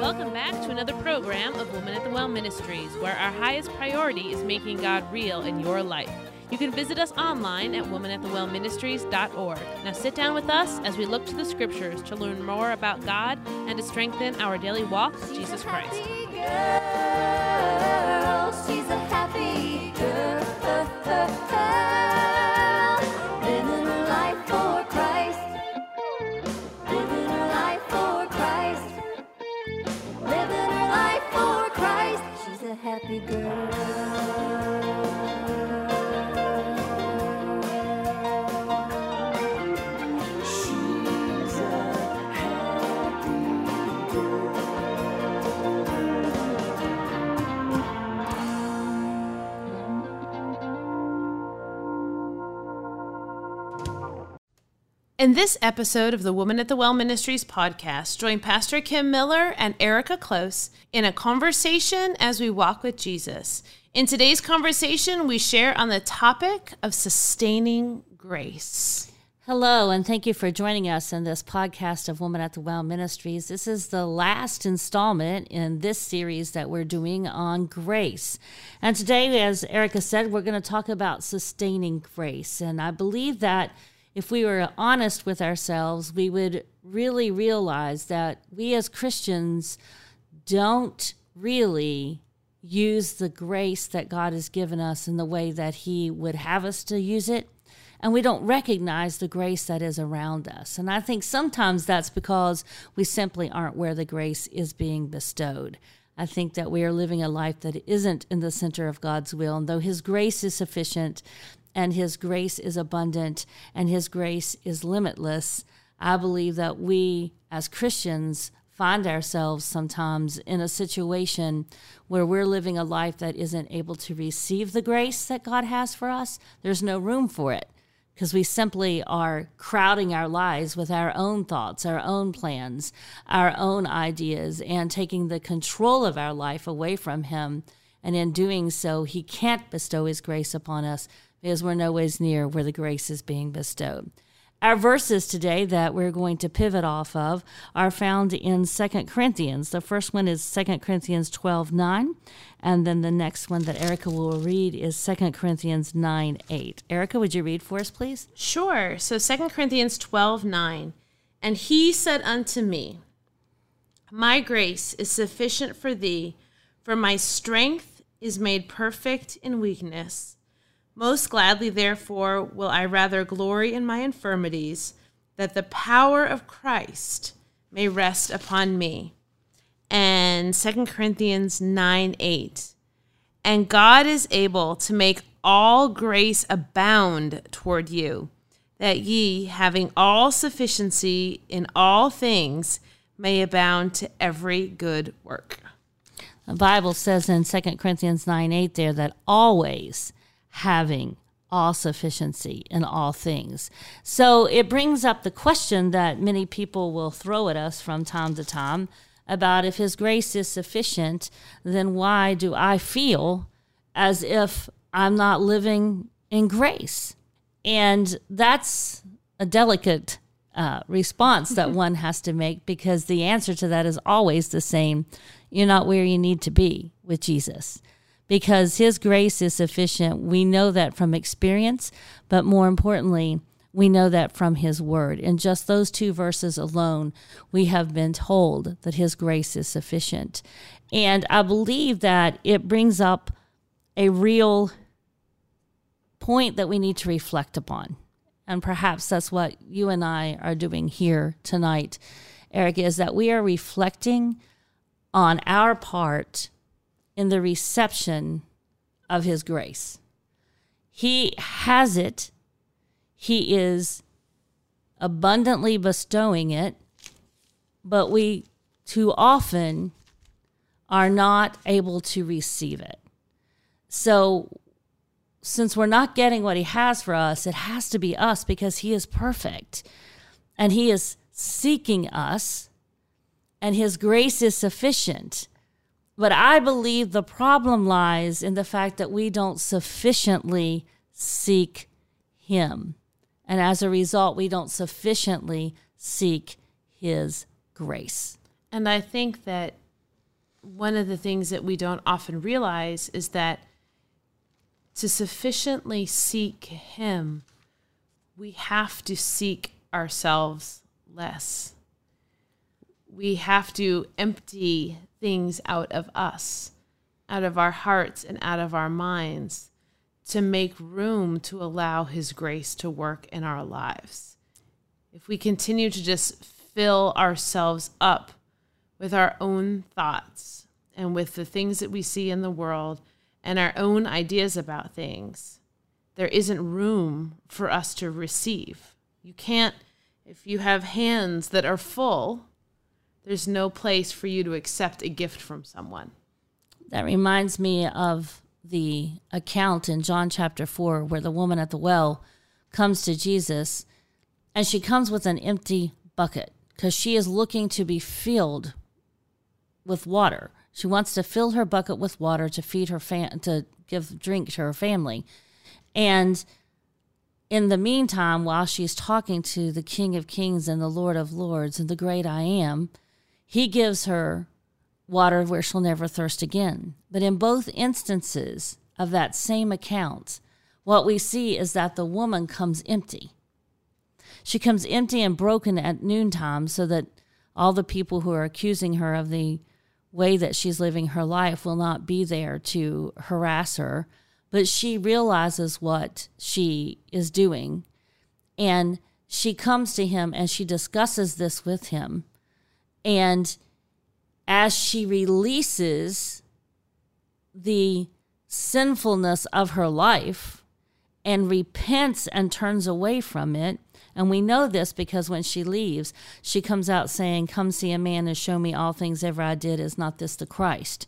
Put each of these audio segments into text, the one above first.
Welcome back to another program of Woman at the Well Ministries, where our highest priority is making God real in your life. You can visit us online at womanatthewellministries.org. Now sit down with us as we look to the scriptures to learn more about God and to strengthen our daily walk with Jesus Christ. In this episode of the Woman at the Well Ministries podcast, join Pastor Kim Miller and Erika Klose in a conversation as we walk with Jesus. In today's conversation, we share on the topic of sustaining grace. Hello, and thank you for joining us in this podcast of Woman at the Well Ministries. This is the last installment in this series that we're doing on grace. And today, as Erika said, we're going to talk about sustaining grace. And I believe that if we were honest with ourselves, we would really realize that we as Christians don't really use the grace that God has given us in the way that He would have us to use it and we don't recognize the grace that is around us. And I think sometimes that's because we simply aren't where the grace is being bestowed. I think that we are living a life that isn't in the center of God's will. And though His grace is sufficient and His grace is abundant and His grace is limitless, I believe that we as Christians find ourselves sometimes in a situation where we're living a life that isn't able to receive the grace that God has for us. There's no room for it because we simply are crowding our lives with our own thoughts, our own plans, our own ideas, and taking the control of our life away from Him. And in doing so, He can't bestow His grace upon us because we're no ways near where the grace is being bestowed. Our verses today that we're going to pivot off of are found in Second Corinthians. The first one is Second Corinthians 12 9, and then the next one that Erika will read is Second Corinthians 9 8. Erika, would you read for us, please? Sure. So 2 Corinthians 12 9. And he said unto me, My grace is sufficient for thee, for my strength is made perfect in weakness. Most gladly, therefore, will I rather glory in my infirmities, that the power of Christ may rest upon me. And 2 Corinthians 9 8. And God is able to make all grace abound toward you, that ye, having all sufficiency in all things, may abound to every good work. The Bible says in 2 Corinthians 9 8 there that always having all sufficiency in all things. So it brings up the question that many people will throw at us from time to time about if His grace is sufficient, then why do I feel as if I'm not living in grace? And that's a delicate uh, response that one has to make because the answer to that is always the same. You're not where you need to be with Jesus because his grace is sufficient. We know that from experience, but more importantly, we know that from his word. In just those two verses alone, we have been told that his grace is sufficient. And I believe that it brings up a real point that we need to reflect upon. And perhaps that's what you and I are doing here tonight, Eric, is that we are reflecting on our part in the reception of his grace. He has it, he is abundantly bestowing it, but we too often are not able to receive it. So, since we're not getting what he has for us, it has to be us because he is perfect and he is seeking us and his grace is sufficient. But I believe the problem lies in the fact that we don't sufficiently seek Him. And as a result, we don't sufficiently seek His grace. And I think that one of the things that we don't often realize is that to sufficiently seek Him, we have to seek ourselves less. We have to empty things out of us, out of our hearts, and out of our minds to make room to allow His grace to work in our lives. If we continue to just fill ourselves up with our own thoughts and with the things that we see in the world and our own ideas about things, there isn't room for us to receive. You can't, if you have hands that are full, there's no place for you to accept a gift from someone. That reminds me of the account in John chapter 4 where the woman at the well comes to Jesus and she comes with an empty bucket because she is looking to be filled with water. She wants to fill her bucket with water to feed her fam- to give drink to her family. And in the meantime, while she's talking to the King of Kings and the Lord of Lords and the great I am, he gives her water where she'll never thirst again. But in both instances of that same account, what we see is that the woman comes empty. She comes empty and broken at noontime so that all the people who are accusing her of the way that she's living her life will not be there to harass her. But she realizes what she is doing and she comes to him and she discusses this with him. And as she releases the sinfulness of her life and repents and turns away from it, and we know this because when she leaves, she comes out saying, Come see a man and show me all things ever I did. Is not this the Christ?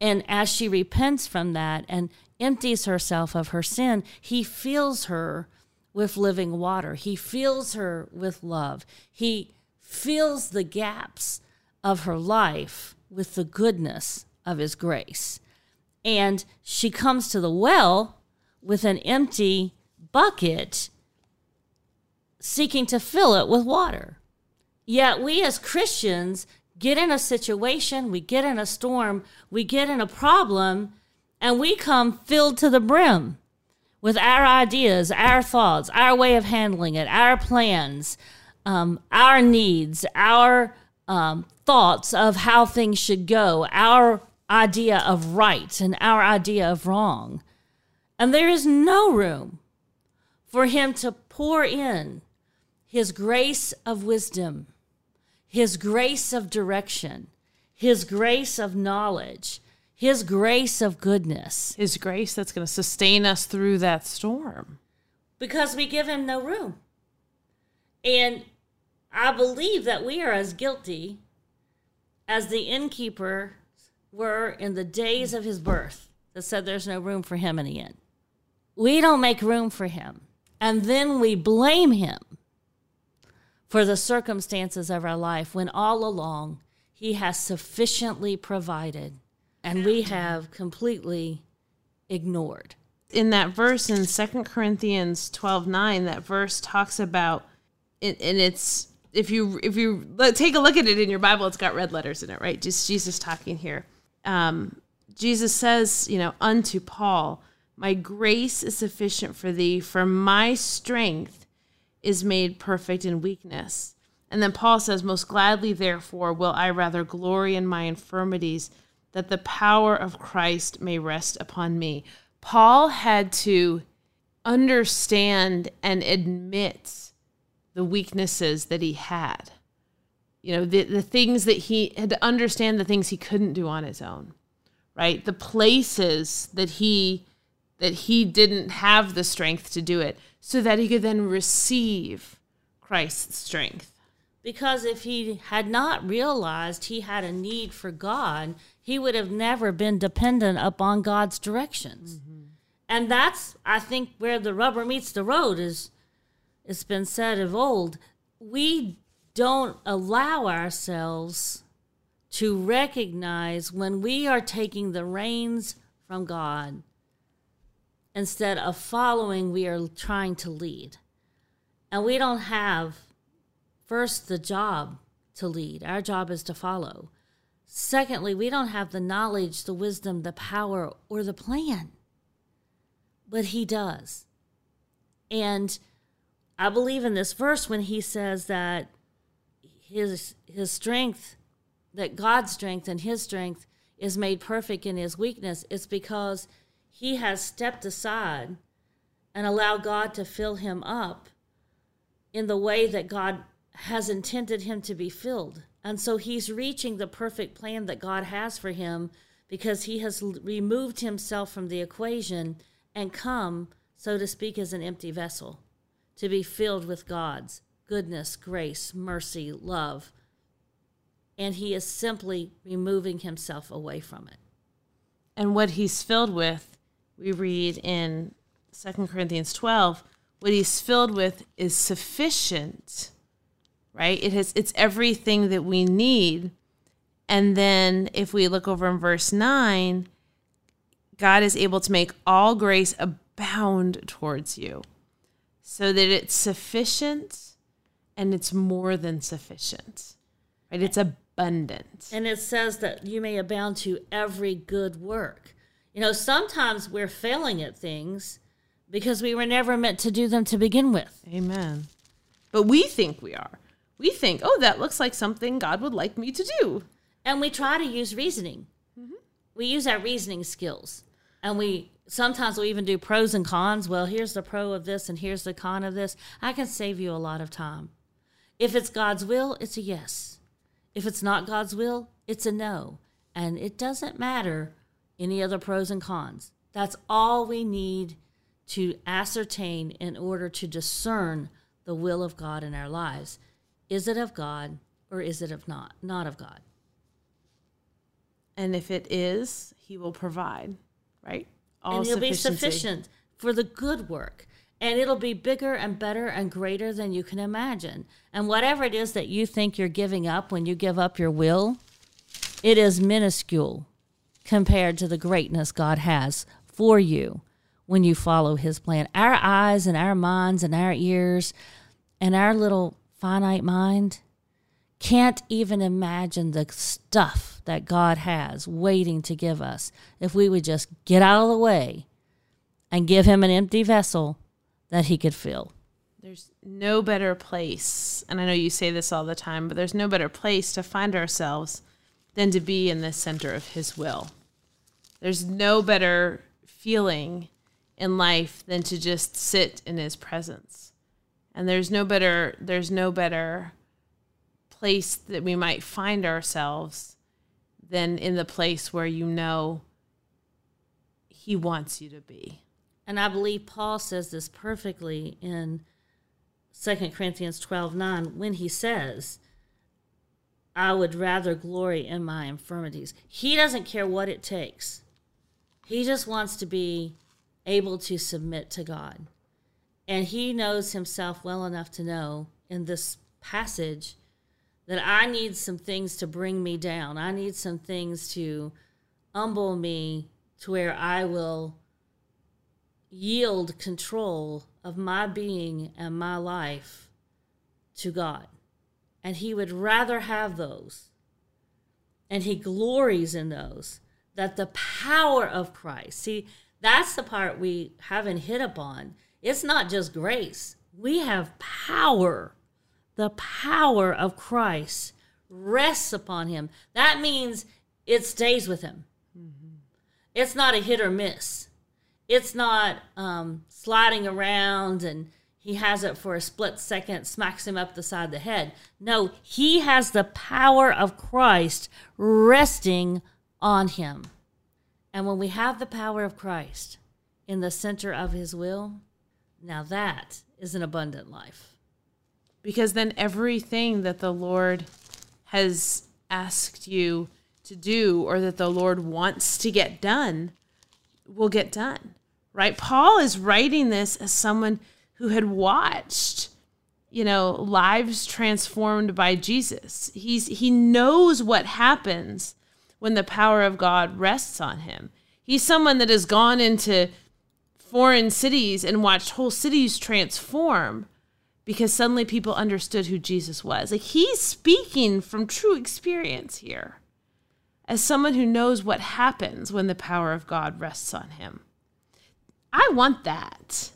And as she repents from that and empties herself of her sin, he fills her with living water. He fills her with love. He fills the gaps of her life with the goodness of his grace. And she comes to the well with an empty bucket seeking to fill it with water. Yet we as Christians get in a situation, we get in a storm, we get in a problem, and we come filled to the brim with our ideas, our thoughts, our way of handling it, our plans, um, our needs, our um, thoughts of how things should go, our idea of right and our idea of wrong. And there is no room for him to pour in his grace of wisdom, His grace of direction, His grace of knowledge, His grace of goodness. His grace that's going to sustain us through that storm. Because we give Him no room. And I believe that we are as guilty as the innkeeper were in the days of his birth that said there's no room for him in the inn. We don't make room for him. And then we blame him for the circumstances of our life when all along He has sufficiently provided and we have completely ignored. In that verse in Second Corinthians 12 9, that verse talks about, and it's, if you if you take a look at it in your Bible, it's got red letters in it, right? Just Jesus talking here. Um, Jesus says, you know, unto Paul, My grace is sufficient for thee, for my strength is made perfect in weakness. And then Paul says, Most gladly, therefore, will I rather glory in my infirmities, that the power of Christ may rest upon me. Paul had to understand and admit the weaknesses that he had. You know, the, the things that he had to understand the things he couldn't do on his own, right? The places that he that he didn't have the strength to do it so that he could then receive Christ's strength. Because if he had not realized he had a need for God, he would have never been dependent upon God's directions. Mm-hmm. And that's, I think, where the rubber meets the road is it's been said of old. We don't allow ourselves to recognize when we are taking the reins from God instead of following, we are trying to lead. And we don't have, first, the job to lead. Our job is to follow. Secondly, we don't have the knowledge, the wisdom, the power, or the plan. But He does. And I believe in this verse when He says that His, his strength, that God's strength and His strength is made perfect in His weakness. It's because He has stepped aside and allowed God to fill Him up in the way that God has intended him to be filled. And so he's reaching the perfect plan that God has for him because he has removed himself from the equation and come, so to speak, as an empty vessel to be filled with God's goodness, grace, mercy, love. And he is simply removing himself away from it. And what he's filled with, we read in 2 Corinthians 12, what he's filled with is sufficient, right? It has it's everything that we need. And then if we look over in verse 9, God is able to make all grace abound towards you so that it's sufficient and it's more than sufficient. Right? It's abundant. And it says that you may abound to every good work. You know, sometimes we're failing at things because we were never meant to do them to begin with. Amen. But we think we are. We think, oh, that looks like something God would like me to do. And we try to use reasoning. Mm-hmm. We use our reasoning skills. And we sometimes we even do pros and cons. Well, here's the pro of this and here's the con of this. I can save you a lot of time. If it's God's will, it's a yes. If it's not God's will, it's a no. And it doesn't matter any other pros and cons. That's all we need to ascertain in order to discern the will of God in our lives. Is it of God or is it of not not of God? And if it is, he will provide, right? All and it'll be sufficient for the good work. And it'll be bigger and better and greater than you can imagine. And whatever it is that you think you're giving up when you give up your will, it is minuscule compared to the greatness God has for you when you follow his plan. Our eyes and our minds and our ears and our little finite mind can't even imagine the stuff that God has waiting to give us if we would just get out of the way and give him an empty vessel that he could fill. There's no better place, and I know you say this all the time, but there's no better place to find ourselves than to be in the center of his will. There's no better feeling in life than to just sit in his presence. And there's no better there's no better place that we might find ourselves than in the place where you know he wants you to be. And I believe Paul says this perfectly in 2 Corinthians 12 9 when he says, I would rather glory in my infirmities. He doesn't care what it takes, he just wants to be able to submit to God. And he knows himself well enough to know in this passage that I need some things to bring me down. I need some things to humble me to where I will yield control of my being and my life to God. And he would rather have those. And he glories in those. That the power of Christ, see, that's the part we haven't hit upon. It's not just grace, we have power. The power of Christ rests upon him. That means it stays with him. It's not a hit or miss it's not um, sliding around and he has it for a split second, smacks him up the side of the head. No, he has the power of Christ resting on him. And when we have the power of Christ in the center of his will, now that is an abundant life. Because then everything that the Lord has asked you to do or that the Lord wants to get done will get done. Right? Paul is writing this as someone who had watched you know lives transformed by Jesus. He's he knows what happens when the power of God rests on him. He's someone that has gone into foreign cities and watched whole cities transform because suddenly people understood who Jesus was. Like he's speaking from true experience here as someone who knows what happens when the power of God rests on him. I want that.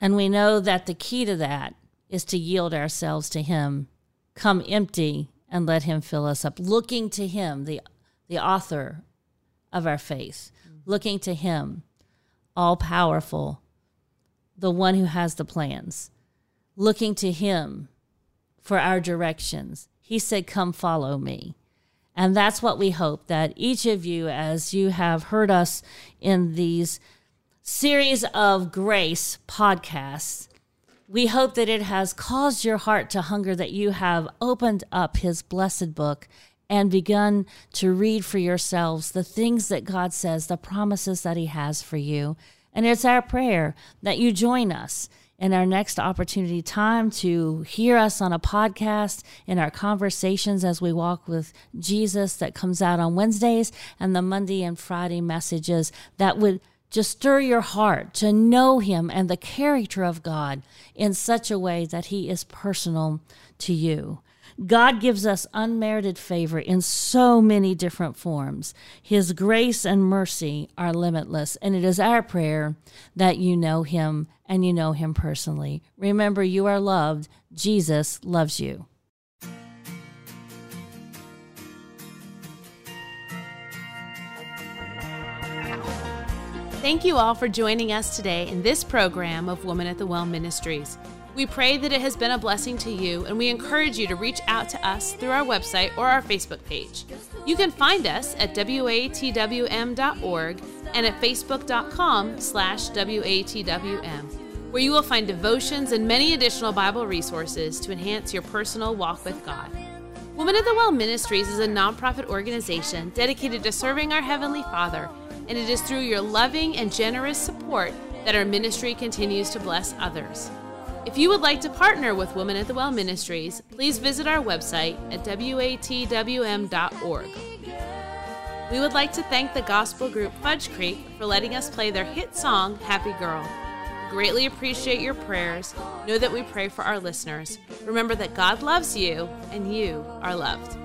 And we know that the key to that is to yield ourselves to Him, come empty, and let Him fill us up. Looking to Him, the, the author of our faith, looking to Him, all powerful, the one who has the plans, looking to Him for our directions. He said, Come follow me. And that's what we hope that each of you, as you have heard us in these series of grace podcasts, we hope that it has caused your heart to hunger, that you have opened up His blessed book and begun to read for yourselves the things that God says, the promises that He has for you. And it's our prayer that you join us in our next opportunity time to hear us on a podcast in our conversations as we walk with Jesus that comes out on Wednesdays and the Monday and Friday messages that would just stir your heart to know Him and the character of God in such a way that He is personal to you. God gives us unmerited favor in so many different forms. His grace and mercy are limitless, and it is our prayer that you know Him and you know Him personally. Remember, you are loved. Jesus loves you. Thank you all for joining us today in this program of Woman at the Well Ministries. We pray that it has been a blessing to you, and we encourage you to reach out to us through our website or our Facebook page. You can find us at watwm.org and at facebook.com slash watwm, where you will find devotions and many additional Bible resources to enhance your personal walk with God. Woman of the Well Ministries is a nonprofit organization dedicated to serving our Heavenly Father and it is through your loving and generous support that our ministry continues to bless others. If you would like to partner with Women at the Well Ministries, please visit our website at watwm.org. We would like to thank the gospel group Fudge Creek for letting us play their hit song, Happy Girl. Greatly appreciate your prayers. Know that we pray for our listeners. Remember that God loves you and you are loved.